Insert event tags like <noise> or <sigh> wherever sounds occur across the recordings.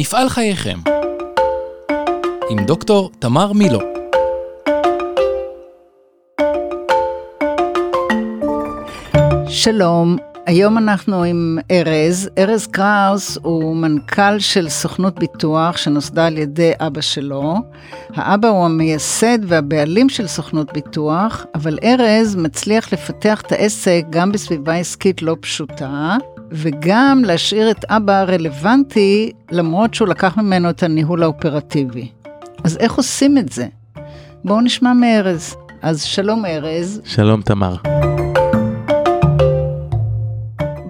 מפעל חייכם עם דוקטור תמר מילו שלום, היום אנחנו עם ארז. ארז קראוס הוא מנכ"ל של סוכנות ביטוח שנוסדה על ידי אבא שלו. האבא הוא המייסד והבעלים של סוכנות ביטוח, אבל ארז מצליח לפתח את העסק גם בסביבה עסקית לא פשוטה, וגם להשאיר את אבא רלוונטי, למרות שהוא לקח ממנו את הניהול האופרטיבי. אז איך עושים את זה? בואו נשמע מארז. אז שלום ארז. שלום תמר.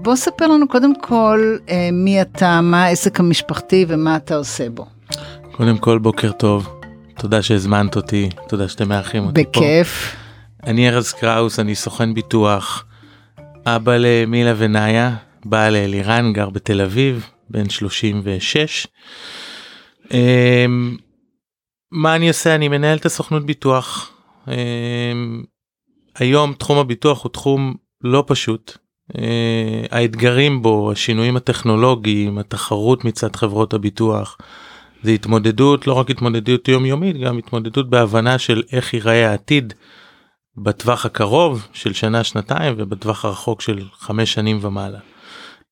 בוא ספר לנו קודם כל אה, מי אתה, מה העסק המשפחתי ומה אתה עושה בו. קודם כל בוקר טוב, תודה שהזמנת אותי, תודה שאתם מארחים אותי פה. בכיף. אני ארז קראוס, אני סוכן ביטוח, אבא למילה ונאיה, בעל אלירן, גר בתל אביב, בן 36. אמ, מה אני עושה? אני מנהל את הסוכנות ביטוח. אמ, היום תחום הביטוח הוא תחום לא פשוט. אה, האתגרים בו, השינויים הטכנולוגיים, התחרות מצד חברות הביטוח, זה התמודדות, לא רק התמודדות יומיומית, גם התמודדות בהבנה של איך ייראה העתיד בטווח הקרוב של שנה שנתיים ובטווח הרחוק של חמש שנים ומעלה.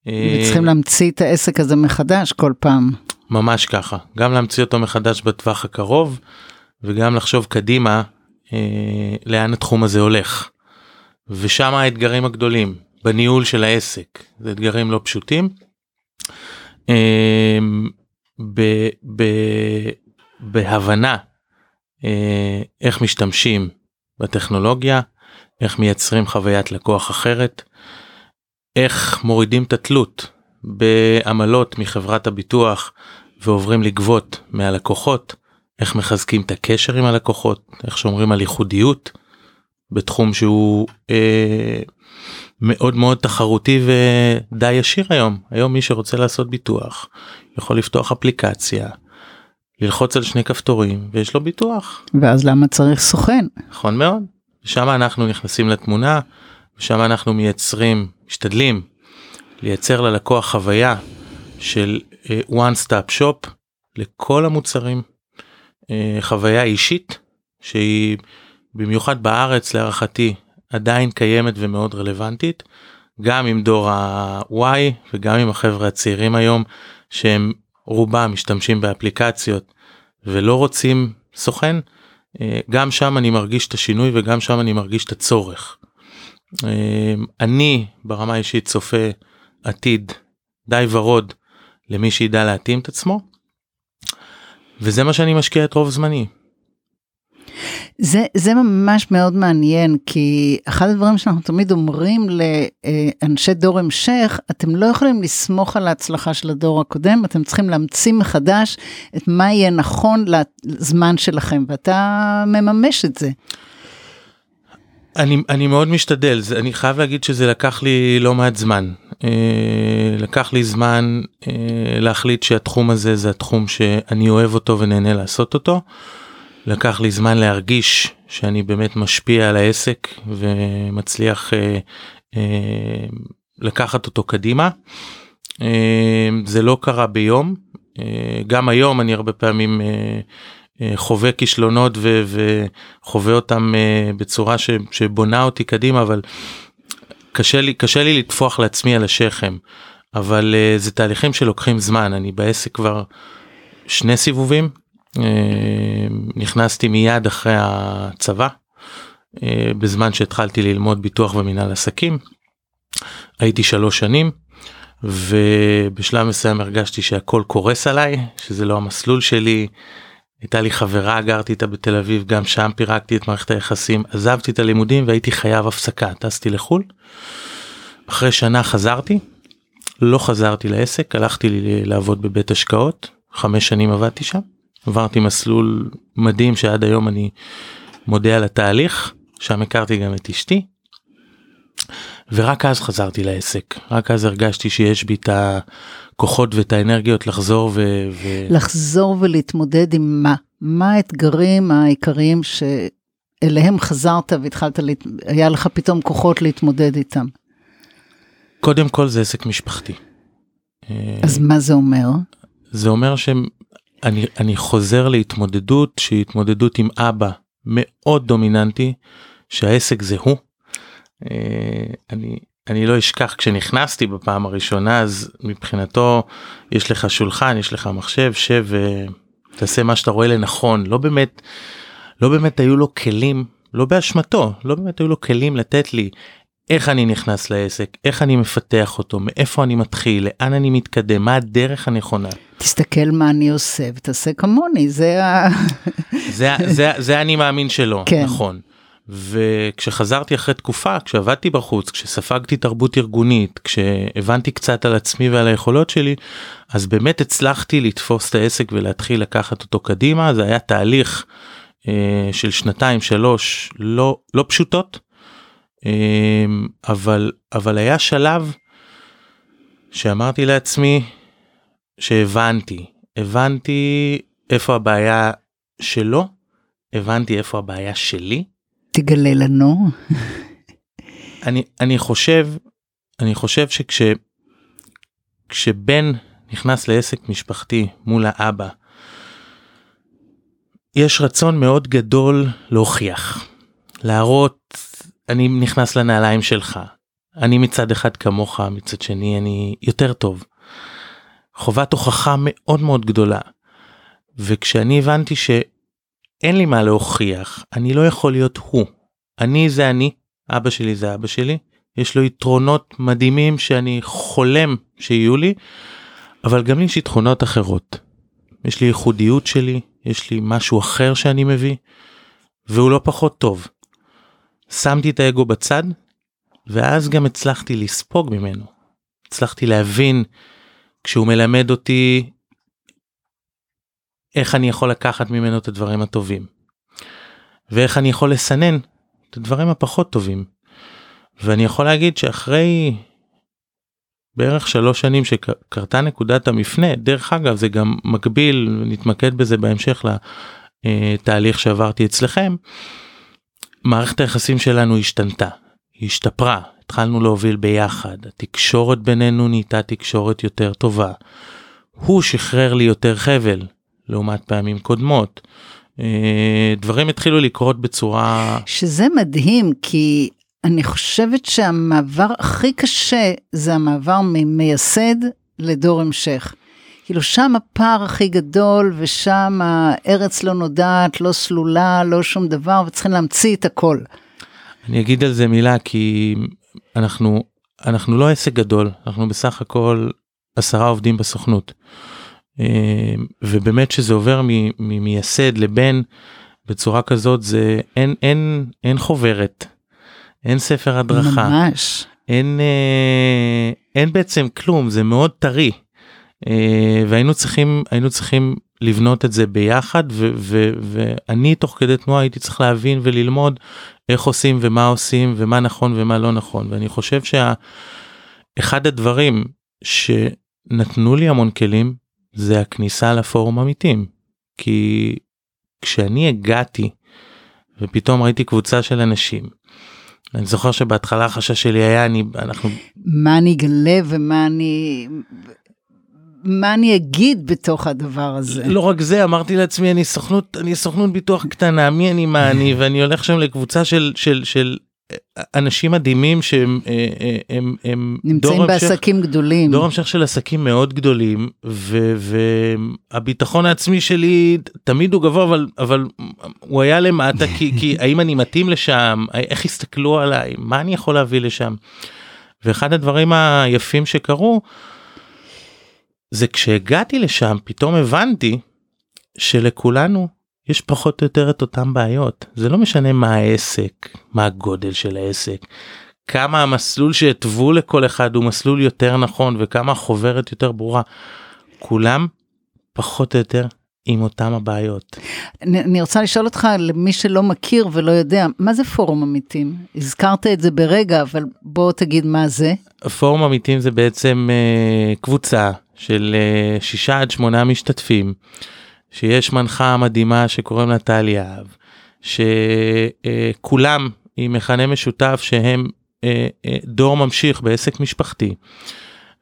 וצריכים להמציא את העסק הזה מחדש כל פעם. ממש ככה, גם להמציא אותו מחדש בטווח הקרוב וגם לחשוב קדימה אה, לאן התחום הזה הולך. ושם האתגרים הגדולים, בניהול של העסק זה אתגרים לא פשוטים. אמ, ב, ב, בהבנה אה, איך משתמשים בטכנולוגיה, איך מייצרים חוויית לקוח אחרת, איך מורידים את התלות בעמלות מחברת הביטוח ועוברים לגבות מהלקוחות, איך מחזקים את הקשר עם הלקוחות, איך שומרים על ייחודיות בתחום שהוא אה, מאוד מאוד תחרותי ודי ישיר היום היום מי שרוצה לעשות ביטוח יכול לפתוח אפליקציה. ללחוץ על שני כפתורים ויש לו ביטוח. ואז למה צריך סוכן? נכון מאוד. שם אנחנו נכנסים לתמונה ושם אנחנו מייצרים משתדלים לייצר ללקוח חוויה של uh, one stop shop לכל המוצרים uh, חוויה אישית שהיא במיוחד בארץ להערכתי עדיין קיימת ומאוד רלוונטית גם עם דור ה-Y וגם עם החבר'ה הצעירים היום שהם רובם משתמשים באפליקציות ולא רוצים סוכן אה, גם שם אני מרגיש את השינוי וגם שם אני מרגיש את הצורך. אה, אני ברמה האישית צופה עתיד די ורוד למי שידע להתאים את עצמו וזה מה שאני משקיע את רוב זמני זה, זה ממש מאוד מעניין, כי אחד הדברים שאנחנו תמיד אומרים לאנשי דור המשך, אתם לא יכולים לסמוך על ההצלחה של הדור הקודם, אתם צריכים להמציא מחדש את מה יהיה נכון לזמן שלכם, ואתה מממש את זה. אני, אני מאוד משתדל, זה, אני חייב להגיד שזה לקח לי לא מעט זמן. אה, לקח לי זמן אה, להחליט שהתחום הזה זה התחום שאני אוהב אותו ונהנה לעשות אותו. לקח לי זמן להרגיש שאני באמת משפיע על העסק ומצליח אה, אה, לקחת אותו קדימה. אה, זה לא קרה ביום, אה, גם היום אני הרבה פעמים אה, חווה כישלונות ו, וחווה אותם אה, בצורה ש, שבונה אותי קדימה, אבל קשה לי, קשה לי לטפוח לעצמי על השכם. אבל uh, זה תהליכים שלוקחים זמן אני בעסק כבר שני סיבובים אה, נכנסתי מיד אחרי הצבא אה, בזמן שהתחלתי ללמוד ביטוח ומנהל עסקים. הייתי שלוש שנים ובשלב מסוים הרגשתי שהכל קורס עליי שזה לא המסלול שלי. הייתה לי חברה גרתי איתה בתל אביב גם שם פירקתי את מערכת היחסים עזבתי את הלימודים והייתי חייב הפסקה טסתי לחו"ל. אחרי שנה חזרתי לא חזרתי לעסק הלכתי לעבוד בבית השקעות חמש שנים עבדתי שם. עברתי מסלול מדהים שעד היום אני מודה על התהליך שם הכרתי גם את אשתי. ורק אז חזרתי לעסק רק אז הרגשתי שיש בי את הכוחות ואת האנרגיות לחזור ו... ו... לחזור ולהתמודד עם מה מה האתגרים העיקריים שאליהם חזרת והתחלת לה... היה לך פתאום כוחות להתמודד איתם. קודם כל זה עסק משפחתי. אז מה זה אומר? זה אומר שאני אני חוזר להתמודדות שהיא התמודדות עם אבא מאוד דומיננטי שהעסק זה הוא. אה, אני אני לא אשכח כשנכנסתי בפעם הראשונה אז מבחינתו יש לך שולחן יש לך מחשב שב ותעשה מה שאתה רואה לנכון לא באמת לא באמת היו לו כלים לא באשמתו לא באמת היו לו כלים לתת לי איך אני נכנס לעסק איך אני מפתח אותו מאיפה אני מתחיל לאן אני מתקדם מה הדרך הנכונה. תסתכל מה אני עושה ותעשה כמוני זה ה... זה, זה, זה אני מאמין שלא כן. נכון. וכשחזרתי אחרי תקופה כשעבדתי בחוץ כשספגתי תרבות ארגונית כשהבנתי קצת על עצמי ועל היכולות שלי אז באמת הצלחתי לתפוס את העסק ולהתחיל לקחת אותו קדימה זה היה תהליך אה, של שנתיים שלוש לא לא פשוטות אה, אבל אבל היה שלב שאמרתי לעצמי שהבנתי הבנתי איפה הבעיה שלו הבנתי איפה הבעיה שלי. תגלה לנו. אני אני חושב אני חושב שכש כשבן נכנס לעסק משפחתי מול האבא יש רצון מאוד גדול להוכיח להראות אני נכנס לנעליים שלך אני מצד אחד כמוך מצד שני אני יותר טוב. חובת הוכחה מאוד מאוד גדולה. וכשאני הבנתי שאין לי מה להוכיח אני לא יכול להיות הוא אני זה אני אבא שלי זה אבא שלי יש לו יתרונות מדהימים שאני חולם שיהיו לי אבל גם לי יש יתרונות אחרות. יש לי ייחודיות שלי יש לי משהו אחר שאני מביא והוא לא פחות טוב. שמתי את האגו בצד ואז גם הצלחתי לספוג ממנו. הצלחתי להבין כשהוא מלמד אותי איך אני יכול לקחת ממנו את הדברים הטובים. ואיך אני יכול לסנן את הדברים הפחות טובים. ואני יכול להגיד שאחרי בערך שלוש שנים שקרתה נקודת המפנה דרך אגב זה גם מקביל נתמקד בזה בהמשך לתהליך שעברתי אצלכם. מערכת היחסים שלנו השתנתה היא השתפרה התחלנו להוביל ביחד התקשורת בינינו נהייתה תקשורת יותר טובה. הוא שחרר לי יותר חבל לעומת פעמים קודמות. אה, דברים התחילו לקרות בצורה שזה מדהים כי אני חושבת שהמעבר הכי קשה זה המעבר ממייסד לדור המשך. כאילו שם הפער הכי גדול ושם הארץ לא נודעת, לא סלולה, לא שום דבר וצריכים להמציא את הכל. אני אגיד על זה מילה כי אנחנו אנחנו לא עסק גדול אנחנו בסך הכל עשרה עובדים בסוכנות. אה, ובאמת שזה עובר ממייסד לבן בצורה כזאת זה אין אין אין חוברת אין ספר הדרכה ממש. אין אה, אין בעצם כלום זה מאוד טרי אה, והיינו צריכים היינו צריכים לבנות את זה ביחד ו, ו, ואני תוך כדי תנועה הייתי צריך להבין וללמוד איך עושים ומה עושים ומה נכון ומה לא נכון ואני חושב שאחד הדברים שנתנו לי המון כלים זה הכניסה לפורום עמיתים כי כשאני הגעתי ופתאום ראיתי קבוצה של אנשים. אני זוכר שבהתחלה החשש שלי היה אני אנחנו מה אני אגלה ומה אני מה אני אגיד בתוך הדבר הזה. לא רק זה אמרתי לעצמי אני סוכנות אני סוכנות ביטוח קטנה מי אני מה אני ואני הולך שם לקבוצה של של של אנשים מדהימים שהם אה, אה, הם, הם נמצאים דור המשך, בעסקים גדולים. דור המשך של עסקים מאוד גדולים ו, והביטחון העצמי שלי תמיד הוא גבוה אבל אבל הוא היה למטה כי, כי <laughs> האם אני מתאים לשם איך הסתכלו עליי מה אני יכול להביא לשם. ואחד הדברים היפים שקרו זה כשהגעתי לשם פתאום הבנתי שלכולנו יש פחות או יותר את אותם בעיות זה לא משנה מה העסק מה הגודל של העסק כמה המסלול שהתוו לכל אחד הוא מסלול יותר נכון וכמה החוברת יותר ברורה כולם פחות או יותר עם אותם הבעיות. אני, אני רוצה לשאול אותך למי שלא מכיר ולא יודע מה זה פורום עמיתים הזכרת את זה ברגע אבל בוא תגיד מה זה. פורום עמיתים זה בעצם אה, קבוצה של אה, שישה עד שמונה משתתפים שיש מנחה מדהימה שקוראים לה טל יהב שכולם עם מכנה משותף שהם אה, אה, דור ממשיך בעסק משפחתי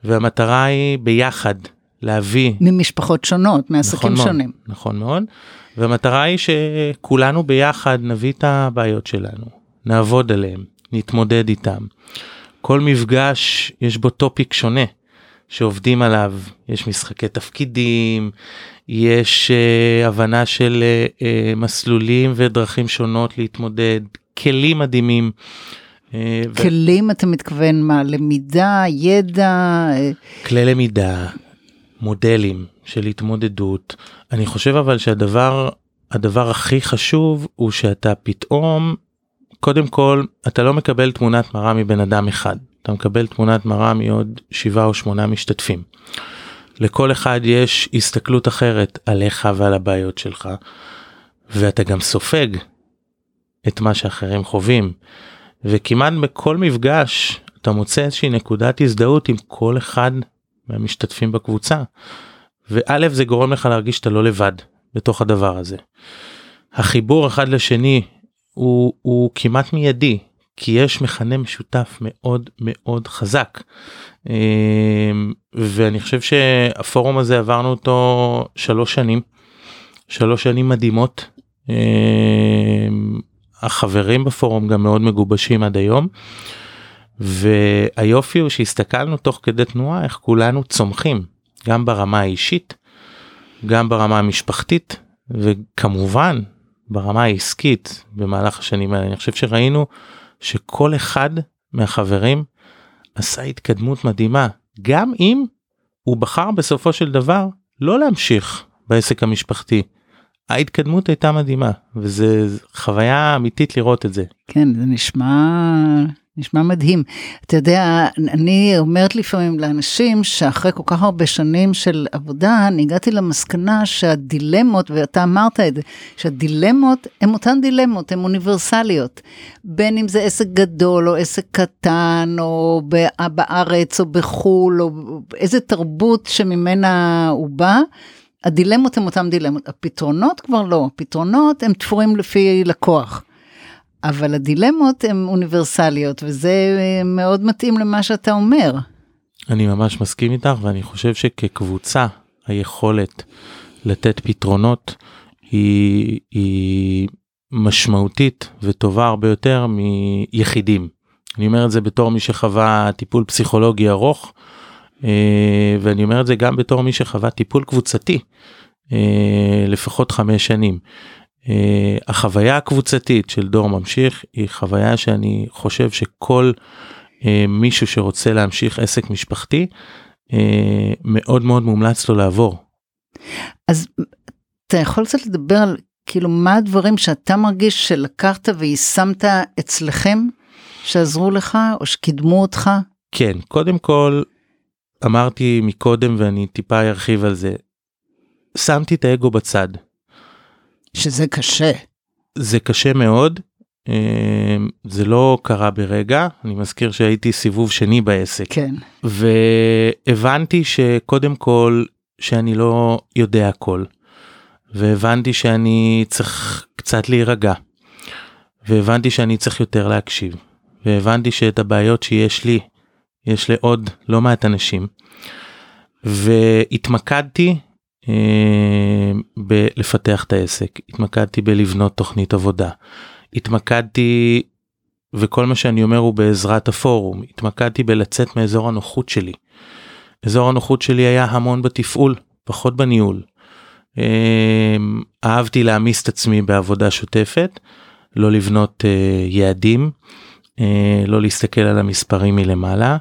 והמטרה היא ביחד להביא ממשפחות שונות, מעסקים נכון שונים. מאוד, נכון מאוד. והמטרה היא שכולנו ביחד נביא את הבעיות שלנו, נעבוד עליהם, נתמודד איתם. כל מפגש יש בו טופיק שונה שעובדים עליו, יש משחקי תפקידים, יש uh, הבנה של uh, uh, מסלולים ודרכים שונות להתמודד, כלים מדהימים. Uh, ו- כלים, אתה מתכוון מה? למידה, ידע? כלי למידה, מודלים של התמודדות. אני חושב אבל שהדבר הדבר הכי חשוב הוא שאתה פתאום קודם כל אתה לא מקבל תמונת מראה מבן אדם אחד אתה מקבל תמונת מראה מעוד שבעה או שמונה משתתפים. לכל אחד יש הסתכלות אחרת עליך ועל הבעיות שלך ואתה גם סופג את מה שאחרים חווים וכמעט בכל מפגש אתה מוצא איזושהי נקודת הזדהות עם כל אחד מהמשתתפים בקבוצה. וא' זה גורם לך להרגיש שאתה לא לבד בתוך הדבר הזה. החיבור אחד לשני הוא, הוא כמעט מיידי כי יש מכנה משותף מאוד מאוד חזק. אמ, ואני חושב שהפורום הזה עברנו אותו שלוש שנים, שלוש שנים מדהימות. אמ, החברים בפורום גם מאוד מגובשים עד היום. והיופי הוא שהסתכלנו תוך כדי תנועה איך כולנו צומחים גם ברמה האישית גם ברמה המשפחתית וכמובן ברמה העסקית במהלך השנים האלה אני חושב שראינו שכל אחד מהחברים עשה התקדמות מדהימה גם אם הוא בחר בסופו של דבר לא להמשיך בעסק המשפחתי. ההתקדמות הייתה מדהימה וזה חוויה אמיתית לראות את זה. כן, זה נשמע, נשמע מדהים. אתה יודע, אני אומרת לפעמים לאנשים שאחרי כל כך הרבה שנים של עבודה, אני הגעתי למסקנה שהדילמות, ואתה אמרת את זה, שהדילמות הן אותן דילמות, הן אוניברסליות. בין אם זה עסק גדול או עסק קטן, או בארץ או בחו"ל, או איזה תרבות שממנה הוא בא. הדילמות הן אותן דילמות, הפתרונות כבר לא, הפתרונות הם תפורים לפי לקוח. אבל הדילמות הן אוניברסליות וזה מאוד מתאים למה שאתה אומר. אני ממש מסכים איתך ואני חושב שכקבוצה היכולת לתת פתרונות היא, היא משמעותית וטובה הרבה יותר מיחידים. אני אומר את זה בתור מי שחווה טיפול פסיכולוגי ארוך אה, ואני אומר את זה גם בתור מי שחווה טיפול קבוצתי אה, לפחות חמש שנים. אה, החוויה הקבוצתית של דור ממשיך היא חוויה שאני חושב שכל מישהו שרוצה להמשיך עסק משפחתי מאוד מאוד מומלץ לו לעבור. אז אתה יכול קצת לדבר על כאילו מה הדברים שאתה מרגיש שלקחת ויישמת אצלכם שעזרו לך או שקידמו אותך? כן קודם כל אמרתי מקודם ואני טיפה ארחיב על זה. שמתי את האגו בצד. שזה קשה. זה קשה מאוד. זה לא קרה ברגע אני מזכיר שהייתי סיבוב שני בעסק כן והבנתי שקודם כל שאני לא יודע הכל והבנתי שאני צריך קצת להירגע והבנתי שאני צריך יותר להקשיב והבנתי שאת הבעיות שיש לי יש לעוד לא מעט אנשים. והתמקדתי בלפתח את העסק, התמקדתי בלבנות תוכנית עבודה, התמקדתי, וכל מה שאני אומר הוא בעזרת הפורום, התמקדתי בלצאת מאזור הנוחות שלי. אזור הנוחות שלי היה המון בתפעול, פחות בניהול. אה, אהבתי להעמיס את עצמי בעבודה שוטפת, לא לבנות אה, יעדים, אה, לא להסתכל על המספרים מלמעלה.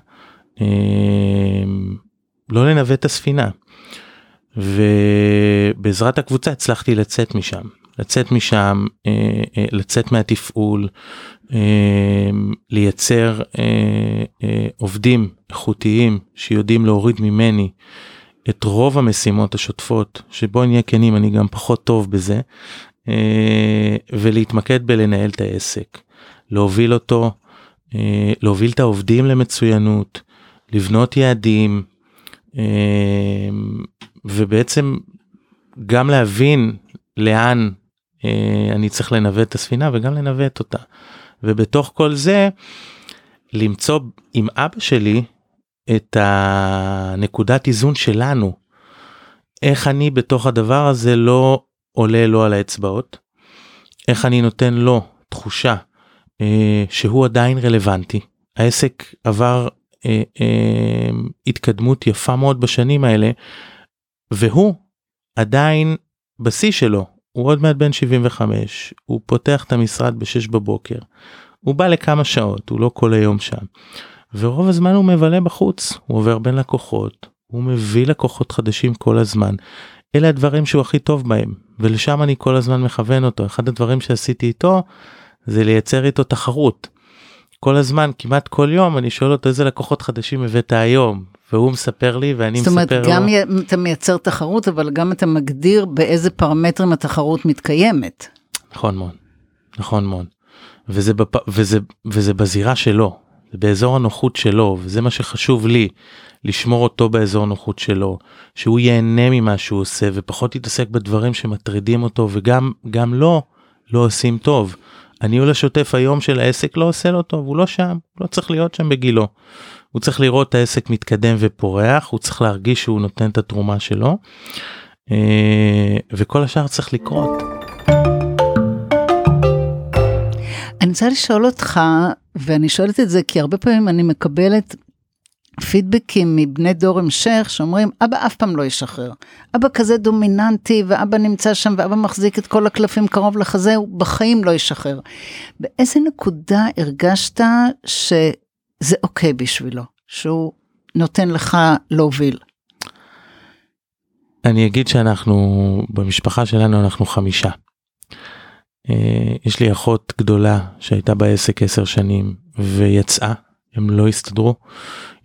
לא לנווט את הספינה. ובעזרת הקבוצה הצלחתי לצאת משם, לצאת משם, אה, אה, לצאת מהתפעול, אמ, לייצר אה, עובדים איכותיים שיודעים להוריד ממני את רוב המשימות השוטפות, שבואי נהיה כנים אני גם פחות טוב בזה, ולהתמקד בלנהל את העסק, להוביל אותו, להוביל את העובדים למצוינות, לבנות יעדים ובעצם גם להבין לאן אה, אני צריך לנווט את הספינה וגם לנווט אותה. ובתוך כל זה למצוא עם אבא שלי את הנקודת איזון שלנו איך אני בתוך הדבר הזה לא עולה לו על האצבעות, איך אני נותן לו תחושה אה, שהוא עדיין רלוונטי. העסק עבר אה, אה, התקדמות יפה מאוד בשנים האלה, והוא עדיין בשיא שלו, הוא עוד מעט בן 75, הוא פותח את המשרד ב-6 בבוקר, הוא בא לכמה שעות, הוא לא כל היום שם. ורוב הזמן הוא מבלה בחוץ, הוא עובר בין לקוחות, הוא מביא לקוחות חדשים כל הזמן. אלה הדברים שהוא הכי טוב בהם, ולשם אני כל הזמן מכוון אותו. אחד הדברים שעשיתי איתו זה לייצר איתו תחרות. כל הזמן, כמעט כל יום, אני שואל אותו איזה לקוחות חדשים הבאת היום, והוא מספר לי ואני מספר לו. זאת אומרת, גם לו. אתה מייצר תחרות, אבל גם אתה מגדיר באיזה פרמטרים התחרות מתקיימת. נכון מאוד, נכון מאוד. וזה, בפ... וזה, וזה בזירה שלו, זה באזור הנוחות שלו, וזה מה שחשוב לי, לשמור אותו באזור הנוחות שלו, שהוא ייהנה ממה שהוא עושה ופחות יתעסק בדברים שמטרידים אותו וגם גם לו לא עושים טוב. הניהול השוטף היום של העסק לא עושה לו טוב, הוא לא שם, הוא לא צריך להיות שם בגילו. הוא צריך לראות את העסק מתקדם ופורח, הוא צריך להרגיש שהוא נותן את התרומה שלו, אה, וכל השאר צריך לקרות. אני רוצה לשאול אותך, ואני שואלת את זה כי הרבה פעמים אני מקבלת פידבקים מבני דור המשך שאומרים אבא אף פעם לא ישחרר. אבא כזה דומיננטי ואבא נמצא שם ואבא מחזיק את כל הקלפים קרוב לחזה הוא בחיים לא ישחרר. באיזה נקודה הרגשת שזה אוקיי בשבילו שהוא נותן לך להוביל. אני אגיד שאנחנו במשפחה שלנו אנחנו חמישה. אה, יש לי אחות גדולה שהייתה בעסק עשר שנים ויצאה הם לא הסתדרו.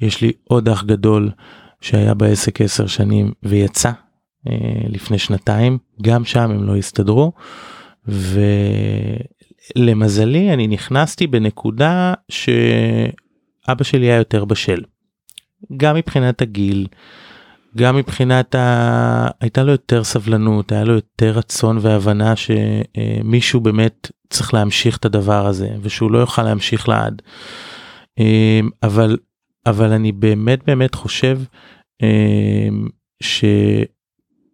יש לי עוד אח גדול שהיה בעסק עשר שנים ויצא אה, לפני שנתיים, גם שם הם לא הסתדרו. ולמזלי אני נכנסתי בנקודה שאבא שלי היה יותר בשל. גם מבחינת הגיל, גם מבחינת ה... הייתה לו יותר סבלנות, היה לו יותר רצון והבנה שמישהו באמת צריך להמשיך את הדבר הזה ושהוא לא יוכל להמשיך לעד. אמ, אבל אבל אני באמת באמת חושב אמ,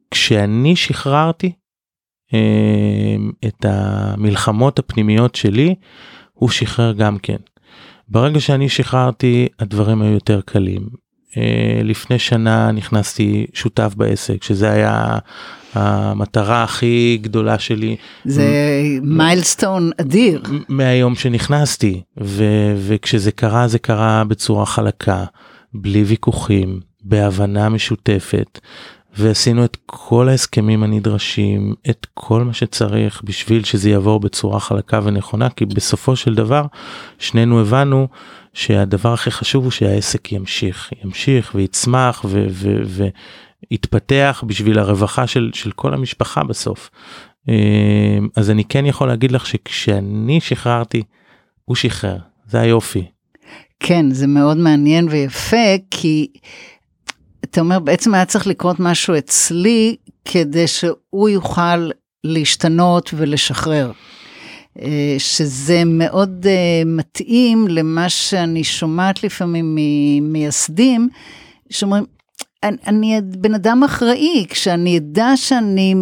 שכשאני שחררתי אמ, את המלחמות הפנימיות שלי הוא שחרר גם כן. ברגע שאני שחררתי הדברים היו יותר קלים. אה, לפני שנה נכנסתי שותף בעסק שזה היה המטרה הכי גדולה שלי. זה מיילסטון אדיר. מהיום שנכנסתי ו- וכשזה קרה זה קרה בצורה חלקה בלי ויכוחים בהבנה משותפת ועשינו את כל ההסכמים הנדרשים את כל מה שצריך בשביל שזה יעבור בצורה חלקה ונכונה כי בסופו של דבר שנינו הבנו שהדבר הכי חשוב הוא שהעסק ימשיך ימשיך ויצמח ויתפתח בשביל הרווחה של, של כל המשפחה בסוף. אה, אז אני כן יכול להגיד לך שכשאני שחררתי הוא שחרר זה היופי. כן זה מאוד מעניין ויפה כי אתה אומר בעצם היה צריך לקרות משהו אצלי כדי שהוא יוכל להשתנות ולשחרר. אה, שזה מאוד אה, מתאים למה שאני שומעת לפעמים ממייסדים, שאומרים, אני, אני בן אדם אחראי, כשאני אדע שאני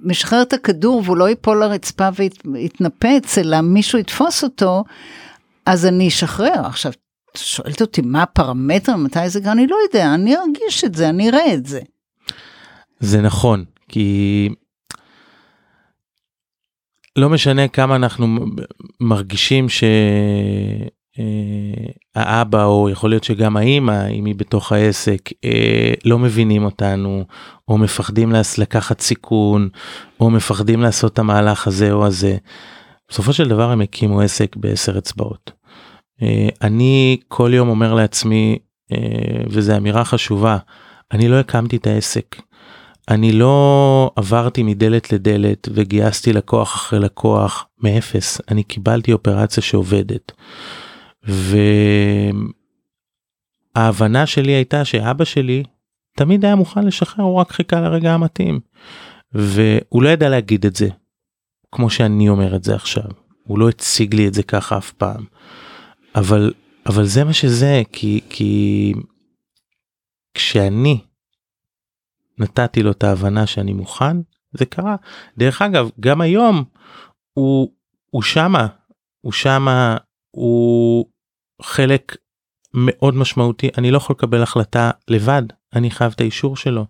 משחרר את הכדור והוא לא ייפול לרצפה ויתנפץ, אלא מישהו יתפוס אותו, אז אני אשחרר. עכשיו, שואלת אותי מה הפרמטר, מתי זה, אני לא יודע, אני ארגיש את זה, אני אראה את זה. זה נכון, כי לא משנה כמה אנחנו מרגישים שהאבא אה, או יכול להיות שגם האימא אם היא בתוך העסק אה, לא מבינים אותנו או מפחדים לקחת סיכון או מפחדים לעשות את המהלך הזה או הזה. בסופו של דבר הם הקימו עסק בעשר אצבעות. אה, אני כל יום אומר לעצמי וזו אמירה חשובה אני לא הקמתי את העסק אני לא עברתי מדלת לדלת וגייסתי לקוח אחרי לקוח מאפס, אני קיבלתי אופרציה שעובדת. וההבנה שלי הייתה שאבא שלי תמיד היה מוכן לשחרר, הוא רק חיכה לרגע המתאים. והוא לא ידע להגיד את זה, כמו שאני אומר את זה עכשיו. הוא לא הציג לי את זה ככה אף פעם. אבל, אבל זה מה שזה, כי, כי כשאני נתתי לו את ההבנה שאני מוכן, זה קרה. דרך אגב, גם היום הוא, הוא שמה, הוא שמה, הוא חלק מאוד משמעותי, אני לא יכול לקבל החלטה לבד, אני חייב את האישור שלו.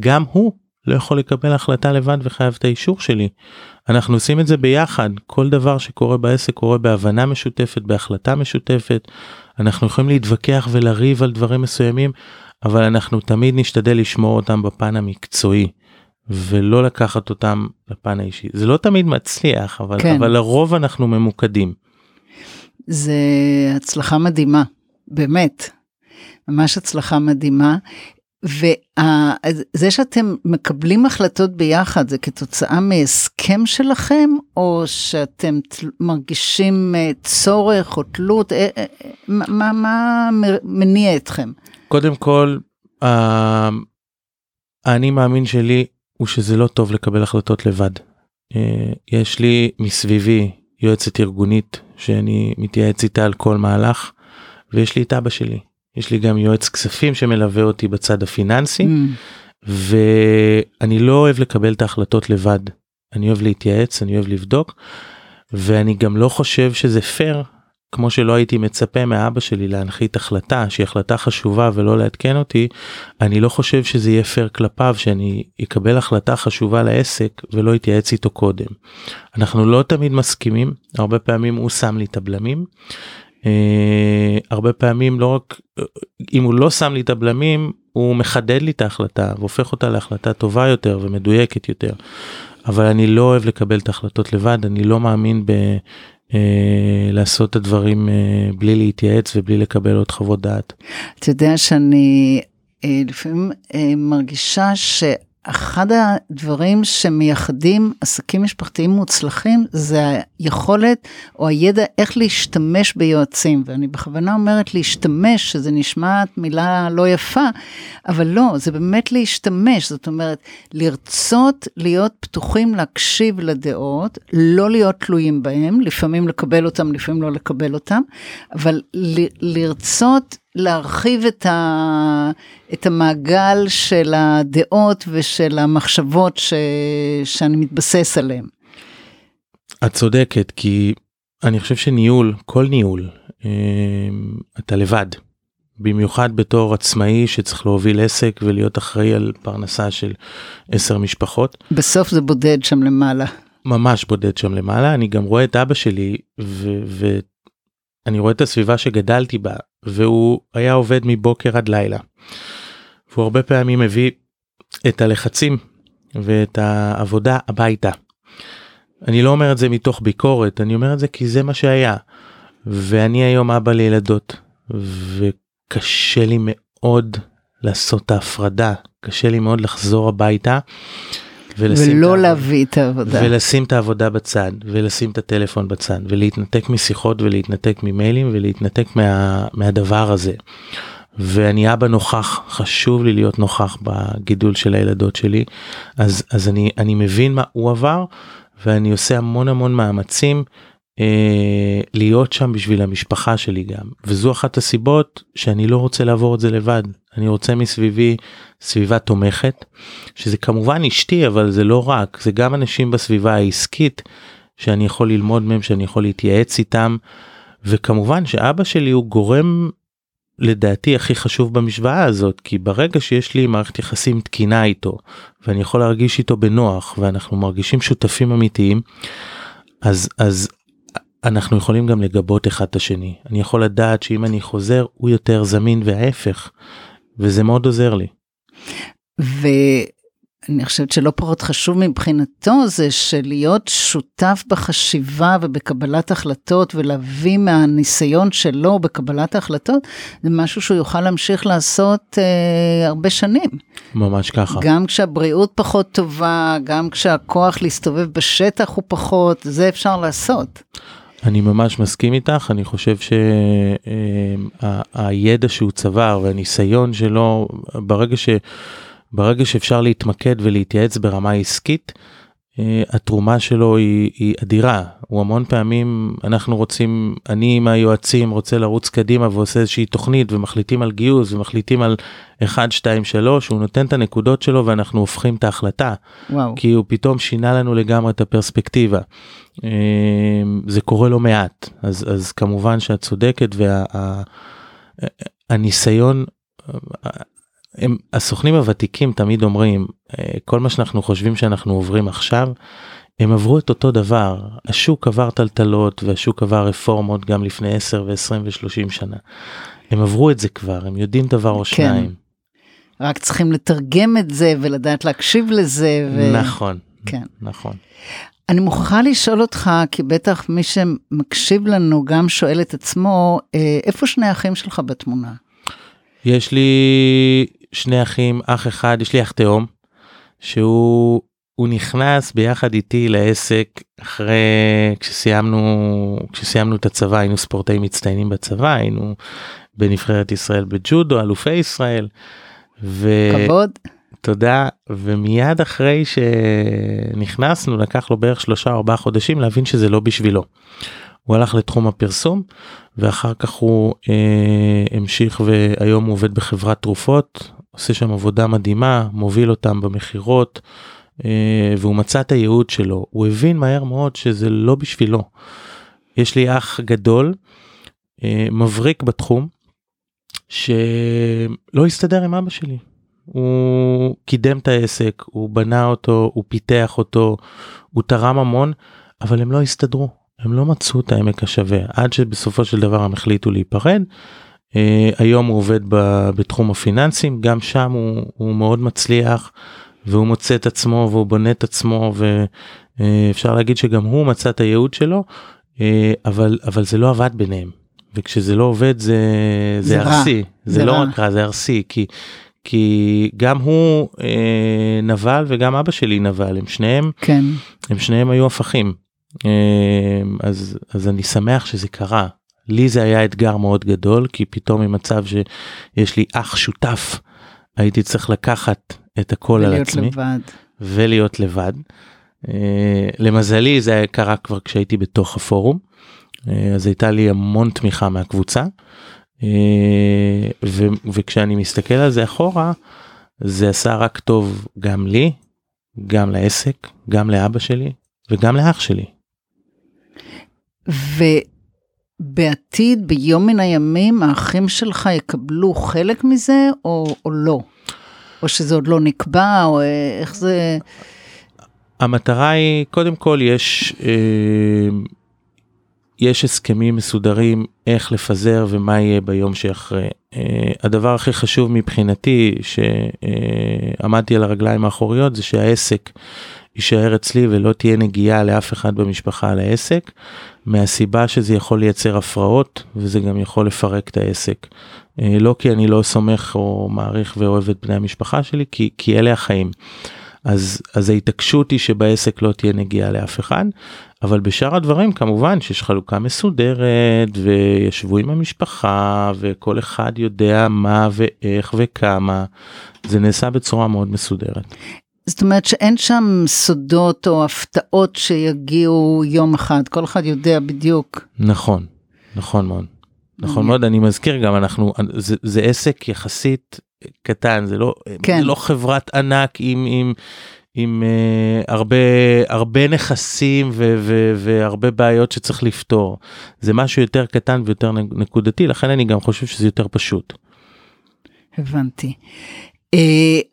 גם הוא לא יכול לקבל החלטה לבד וחייב את האישור שלי. אנחנו עושים את זה ביחד, כל דבר שקורה בעסק קורה בהבנה משותפת, בהחלטה משותפת. אנחנו יכולים להתווכח ולריב על דברים מסוימים, אבל אנחנו תמיד נשתדל לשמור אותם בפן המקצועי. ולא לקחת אותם לפן האישי זה לא תמיד מצליח אבל כן. אבל לרוב אנחנו ממוקדים. זה הצלחה מדהימה באמת ממש הצלחה מדהימה וזה שאתם מקבלים החלטות ביחד זה כתוצאה מהסכם שלכם או שאתם מרגישים אה, צורך או תלות אה, אה, מה מה מניע אתכם. קודם כל האני מאמין שלי הוא שזה לא טוב לקבל החלטות לבד. יש לי מסביבי יועצת ארגונית שאני מתייעץ איתה על כל מהלך ויש לי את אבא שלי יש לי גם יועץ כספים שמלווה אותי בצד הפיננסי mm. ואני לא אוהב לקבל את ההחלטות לבד אני אוהב להתייעץ אני אוהב לבדוק ואני גם לא חושב שזה פייר כמו שלא הייתי מצפה מאבא שלי להנחית החלטה שהיא החלטה חשובה ולא לעדכן אותי אני לא חושב שזה יהיה פייר כלפיו שאני אקבל החלטה חשובה לעסק ולא אתייעץ איתו קודם. אנחנו לא תמיד מסכימים הרבה פעמים הוא שם לי את הבלמים הרבה פעמים לא רק אם הוא לא שם לי את הבלמים הוא מחדד לי את ההחלטה והופך אותה להחלטה טובה יותר ומדויקת יותר. אבל אני לא אוהב לקבל את ההחלטות לבד אני לא מאמין ב... אה, לעשות את הדברים אה, בלי להתייעץ ובלי לקבל עוד חוות דעת. אתה יודע שאני אה, לפעמים אה, מרגישה ש... אחד הדברים שמייחדים עסקים משפחתיים מוצלחים זה היכולת או הידע איך להשתמש ביועצים ואני בכוונה אומרת להשתמש שזה נשמעת מילה לא יפה אבל לא זה באמת להשתמש זאת אומרת לרצות להיות פתוחים להקשיב לדעות לא להיות תלויים בהם לפעמים לקבל אותם לפעמים לא לקבל אותם אבל לרצות להרחיב את, ה, את המעגל של הדעות ושל המחשבות ש, שאני מתבסס עליהן. את צודקת כי אני חושב שניהול כל ניהול אה, אתה לבד במיוחד בתור עצמאי שצריך להוביל עסק ולהיות אחראי על פרנסה של עשר משפחות. בסוף זה בודד שם למעלה. ממש בודד שם למעלה אני גם רואה את אבא שלי ואני רואה את הסביבה שגדלתי בה והוא היה עובד מבוקר עד לילה. והוא הרבה פעמים מביא את הלחצים ואת העבודה הביתה. אני לא אומר את זה מתוך ביקורת, אני אומר את זה כי זה מה שהיה. ואני היום אבא לילדות, וקשה לי מאוד לעשות את ההפרדה, קשה לי מאוד לחזור הביתה. ולא להביא את העבודה. ולשים את העבודה בצד, ולשים את הטלפון בצד, ולהתנתק משיחות ולהתנתק ממיילים ולהתנתק מה, מהדבר הזה. ואני אבא נוכח, חשוב לי להיות נוכח בגידול של הילדות שלי, אז, אז אני, אני מבין מה הוא עבר, ואני עושה המון המון מאמצים אה, להיות שם בשביל המשפחה שלי גם וזו אחת הסיבות שאני לא רוצה לעבור את זה לבד אני רוצה מסביבי סביבה תומכת שזה כמובן אשתי אבל זה לא רק זה גם אנשים בסביבה העסקית שאני יכול ללמוד מהם שאני יכול להתייעץ איתם וכמובן שאבא שלי הוא גורם לדעתי הכי חשוב במשוואה הזאת כי ברגע שיש לי מערכת יחסים תקינה איתו ואני יכול להרגיש איתו בנוח ואנחנו מרגישים שותפים אמיתיים אז אז אנחנו יכולים גם לגבות אחד את השני. אני יכול לדעת שאם אני חוזר הוא יותר זמין וההפך וזה מאוד עוזר לי. ואני חושבת שלא פחות חשוב מבחינתו זה שלהיות שותף בחשיבה ובקבלת החלטות ולהביא מהניסיון שלו בקבלת ההחלטות זה משהו שהוא יוכל להמשיך לעשות אה, הרבה שנים. ממש ככה. גם כשהבריאות פחות טובה גם כשהכוח להסתובב בשטח הוא פחות זה אפשר לעשות. אני ממש מסכים איתך אני חושב שהידע שהוא צבר והניסיון שלו ברגע ש... ברגע שאפשר להתמקד ולהתייעץ ברמה עסקית אה, התרומה שלו היא, היא אדירה הוא המון פעמים אנחנו רוצים אני עם היועצים רוצה לרוץ קדימה ועושה איזושהי תוכנית ומחליטים על גיוס ומחליטים על 1 2 3 הוא נותן את הנקודות שלו ואנחנו הופכים את ההחלטה וואו. כי הוא פתאום שינה לנו לגמרי את הפרספקטיבה. אה, זה קורה לא מעט אז אז כמובן שאת צודקת והניסיון. הם הסוכנים הוותיקים תמיד אומרים אה, כל מה שאנחנו חושבים שאנחנו עוברים עכשיו הם עברו את אותו דבר השוק עבר טלטלות והשוק עבר רפורמות גם לפני 10 ו-20 ו-30 שנה. הם עברו את זה כבר הם יודעים דבר או כן. שניים. רק צריכים לתרגם את זה ולדעת להקשיב לזה. ו... נכון כן. נכון. אני מוכרחה לשאול אותך, כי בטח מי שמקשיב לנו גם שואל את עצמו, אה, איפה שני האחים שלך בתמונה? יש לי שני אחים אח אחד יש לי אח תאום שהוא הוא נכנס ביחד איתי לעסק אחרי כשסיימנו כשסיימנו את הצבא היינו ספורטאים מצטיינים בצבא היינו בנבחרת ישראל בג'ודו אלופי ישראל. ו... כבוד. תודה ומיד אחרי שנכנסנו לקח לו בערך שלושה ארבעה חודשים להבין שזה לא בשבילו. הוא הלך לתחום הפרסום ואחר כך הוא אה, המשיך והיום הוא עובד בחברת תרופות עושה שם עבודה מדהימה מוביל אותם במכירות אה, והוא מצא את הייעוד שלו הוא הבין מהר מאוד שזה לא בשבילו. יש לי אח גדול אה, מבריק בתחום שלא הסתדר עם אבא שלי הוא קידם את העסק הוא בנה אותו הוא פיתח אותו הוא תרם המון אבל הם לא הסתדרו הם לא מצאו את העמק השווה עד שבסופו של דבר הם החליטו להיפרד. Uh, היום הוא עובד ב, בתחום הפיננסים גם שם הוא, הוא מאוד מצליח והוא מוצא את עצמו והוא בונה את עצמו ואפשר uh, להגיד שגם הוא מצא את הייעוד שלו uh, אבל אבל זה לא עבד ביניהם וכשזה לא עובד זה זה זה. ארסי זה, זה לא רע. רק רע זה ארסי כי כי גם הוא אה, נבל וגם אבא שלי נבל הם שניהם כן. הם שניהם היו הפכים אה, אז אז אני שמח שזה קרה לי זה היה אתגר מאוד גדול כי פתאום ממצב שיש לי אח שותף הייתי צריך לקחת את הכל על ולהיות עצמי לבד. ולהיות לבד. אה, למזלי זה קרה כבר כשהייתי בתוך הפורום אה, אז הייתה לי המון תמיכה מהקבוצה אה, ו- וכשאני מסתכל על זה אחורה זה עשה רק טוב גם לי גם לעסק גם לאבא שלי וגם לאח שלי. ובעתיד, ביום מן הימים, האחים שלך יקבלו חלק מזה או, או לא? או שזה עוד לא נקבע, או אה, איך זה... המטרה היא קודם כל יש אה, יש הסכמים מסודרים איך לפזר ומה יהיה ביום שאחרי. אה, הדבר הכי חשוב מבחינתי שעמדתי על הרגליים האחוריות זה שהעסק יישאר אצלי ולא תהיה נגיעה לאף אחד במשפחה על העסק מהסיבה שזה יכול לייצר הפרעות וזה גם יכול לפרק את העסק. אה, לא כי אני לא סומך או מעריך ואוהב את בני המשפחה שלי כי כי אלה החיים. אז אז ההתעקשות היא שבעסק לא תהיה נגיעה לאף אחד אבל בשאר הדברים כמובן שיש חלוקה מסודרת וישבו עם המשפחה וכל אחד יודע מה ואיך וכמה זה נעשה בצורה מאוד מסודרת. זאת אומרת שאין שם סודות או הפתעות שיגיעו יום אחד, כל אחד יודע בדיוק. נכון נכון מאוד נכון. מאוד אני מזכיר גם אנחנו זה, זה עסק יחסית קטן זה לא כן. זה לא חברת ענק עם עם עם uh, הרבה הרבה נכסים ו, ו, והרבה בעיות שצריך לפתור זה משהו יותר קטן ויותר נקודתי לכן אני גם חושב שזה יותר פשוט. הבנתי. Uh,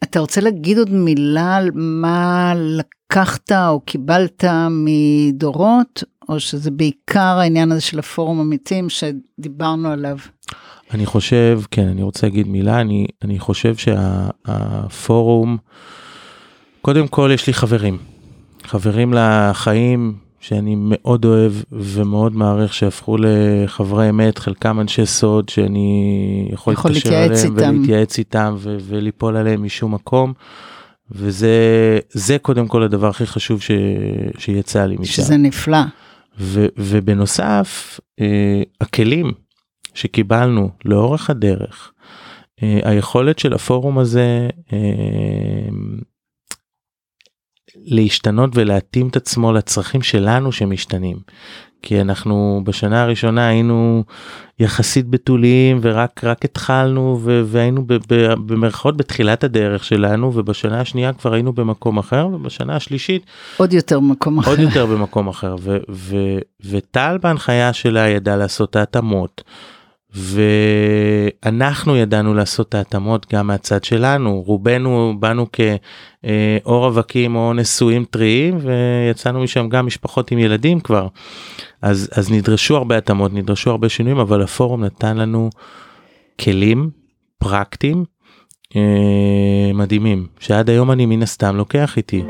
אתה רוצה להגיד עוד מילה על מה לקחת או קיבלת מדורות, או שזה בעיקר העניין הזה של הפורום עמיתים שדיברנו עליו? אני חושב כן אני רוצה להגיד מילה אני אני חושב שהפורום קודם כל יש לי חברים חברים לחיים שאני מאוד אוהב ומאוד מעריך שהפכו לחברי אמת חלקם אנשי סוד שאני יכול, יכול להתקשר אליהם איתם. ולהתייעץ איתם ו- וליפול עליהם משום מקום. וזה זה קודם כל הדבר הכי חשוב ש, שיצא לי משם. שזה נפלא. ו, ובנוסף אה, הכלים שקיבלנו לאורך הדרך אה, היכולת של הפורום הזה אה, להשתנות ולהתאים את עצמו לצרכים שלנו שמשתנים. כי אנחנו בשנה הראשונה היינו יחסית בתוליים ורק רק התחלנו ו- והיינו במרכאות בתחילת הדרך שלנו ובשנה השנייה כבר היינו במקום אחר ובשנה השלישית עוד יותר במקום אחר עוד יותר במקום אחר ו- ו- וטל בהנחיה שלה ידעה לעשות ההתאמות. ואנחנו ידענו לעשות את ההתאמות גם מהצד שלנו רובנו באנו כאור רווקים או נשואים טריים ויצאנו משם גם משפחות עם ילדים כבר אז אז נדרשו הרבה התאמות נדרשו הרבה שינויים אבל הפורום נתן לנו כלים פרקטיים אה, מדהימים שעד היום אני מן הסתם לוקח איתי.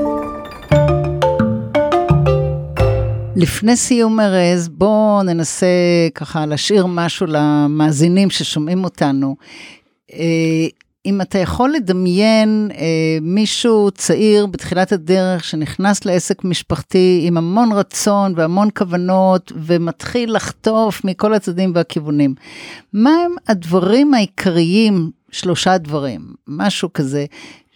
לפני סיום ארז, בואו ננסה ככה להשאיר משהו למאזינים ששומעים אותנו. אה, אם אתה יכול לדמיין אה, מישהו צעיר בתחילת הדרך שנכנס לעסק משפחתי עם המון רצון והמון כוונות ומתחיל לחטוף מכל הצדדים והכיוונים, מה הם הדברים העיקריים, שלושה דברים, משהו כזה,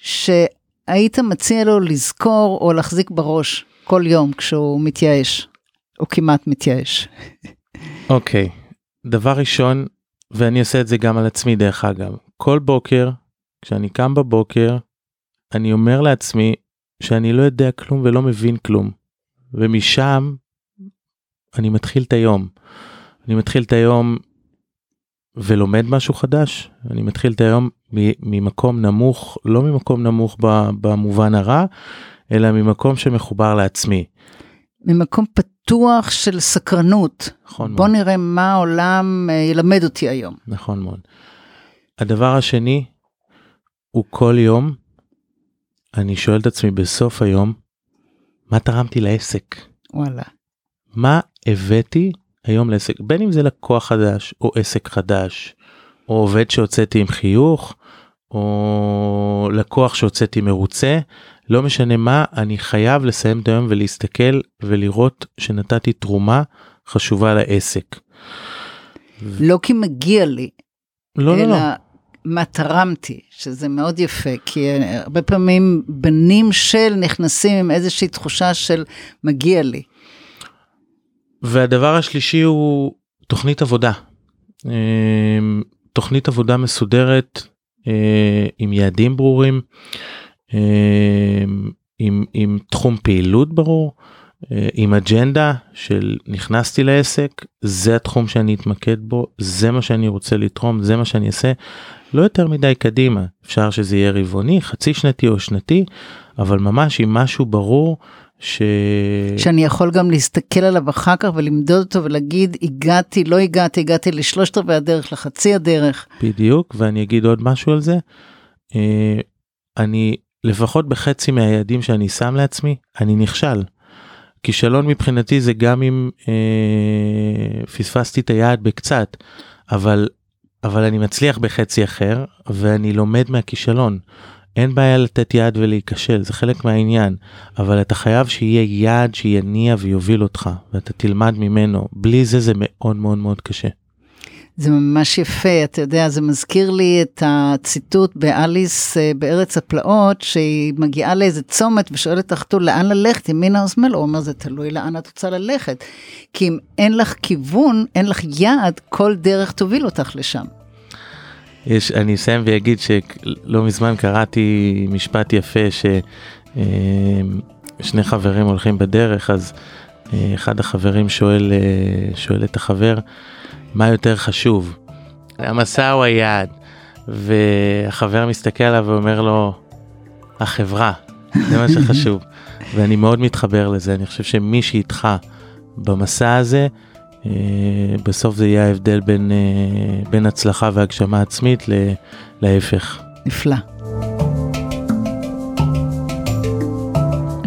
שהיית מציע לו לזכור או להחזיק בראש כל יום כשהוא מתייאש? או כמעט מתייאש. אוקיי, okay. דבר ראשון, ואני עושה את זה גם על עצמי דרך אגב, כל בוקר, כשאני קם בבוקר, אני אומר לעצמי שאני לא יודע כלום ולא מבין כלום. ומשם אני מתחיל את היום. אני מתחיל את היום ולומד משהו חדש. אני מתחיל את היום ממקום נמוך, לא ממקום נמוך במובן הרע, אלא ממקום שמחובר לעצמי. ממקום פתוח של סקרנות. נכון בוא מאוד. נראה מה העולם אה, ילמד אותי היום. נכון מאוד. הדבר השני הוא כל יום אני שואל את עצמי בסוף היום מה תרמתי לעסק. וואלה. מה הבאתי היום לעסק בין אם זה לקוח חדש או עסק חדש או עובד שהוצאתי עם חיוך או לקוח שהוצאתי מרוצה לא משנה מה, אני חייב לסיים את היום ולהסתכל ולראות שנתתי תרומה חשובה לעסק. לא כי מגיע לי, לא, אלא לא, לא. מה תרמתי, שזה מאוד יפה, כי הרבה פעמים בנים של נכנסים עם איזושהי תחושה של מגיע לי. והדבר השלישי הוא תוכנית עבודה. אמ, תוכנית עבודה מסודרת אה, עם יעדים ברורים. אמ, עם, עם תחום פעילות ברור, אה, עם אג'נדה של נכנסתי לעסק, זה התחום שאני אתמקד בו, זה מה שאני רוצה לתרום, זה מה שאני אעשה. לא יותר מדי קדימה, אפשר שזה יהיה רבעוני, חצי שנתי או שנתי, אבל ממש עם משהו ברור ש... שאני יכול גם להסתכל עליו אחר כך ולמדוד אותו ולהגיד הגעתי, לא הגעתי, הגעתי לשלושת רבעי הדרך, לחצי הדרך. בדיוק, ואני אגיד עוד משהו על זה. אה, אני לפחות בחצי מהיעדים שאני שם לעצמי, אני נכשל. כישלון מבחינתי זה גם אם אה, פספסתי את היעד בקצת, אבל, אבל אני מצליח בחצי אחר ואני לומד מהכישלון. אין בעיה לתת יד ולהיכשל, זה חלק מהעניין, אבל אתה חייב שיהיה יעד שיניע ויוביל אותך, ואתה תלמד ממנו, בלי זה זה מאוד מאוד מאוד קשה. זה ממש יפה, אתה יודע, זה מזכיר לי את הציטוט באליס אה, בארץ הפלאות, שהיא מגיעה לאיזה צומת ושואלת את החתול לאן ללכת, ימינה או שמאלה, הוא אומר, זה תלוי לאן את רוצה ללכת. כי אם אין לך כיוון, אין לך יעד, כל דרך תוביל אותך לשם. יש, אני אסיים ואגיד שלא מזמן קראתי משפט יפה ששני אה, חברים הולכים בדרך, אז אה, אחד החברים שואל, שואל את החבר, מה יותר חשוב, המסע או היעד? והחבר מסתכל עליו ואומר לו, החברה, זה מה שחשוב. <laughs> ואני מאוד מתחבר לזה, אני חושב שמי שאיתך במסע הזה, אה, בסוף זה יהיה ההבדל בין, אה, בין הצלחה והגשמה עצמית להפך. נפלא.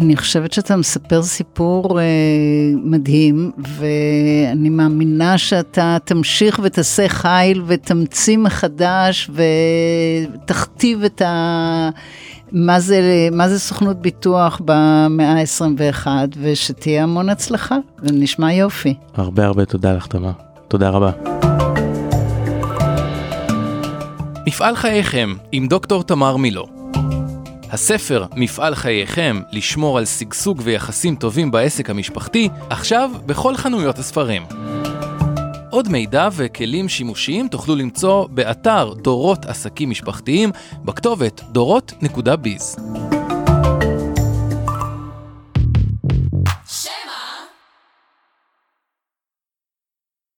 אני חושבת שאתה מספר סיפור אה, מדהים, ואני מאמינה שאתה תמשיך ותעשה חיל ותמציא מחדש ותכתיב את ה... מה זה, מה זה סוכנות ביטוח במאה ה-21, ושתהיה המון הצלחה, ונשמע יופי. הרבה הרבה תודה לך, תמר. תודה רבה. מפעל חייכם עם דוקטור תמר מילו הספר "מפעל חייכם, לשמור על שגשוג ויחסים טובים בעסק המשפחתי", עכשיו בכל חנויות הספרים. עוד מידע וכלים שימושיים תוכלו למצוא באתר דורות עסקים משפחתיים בכתובת דורות.ביז.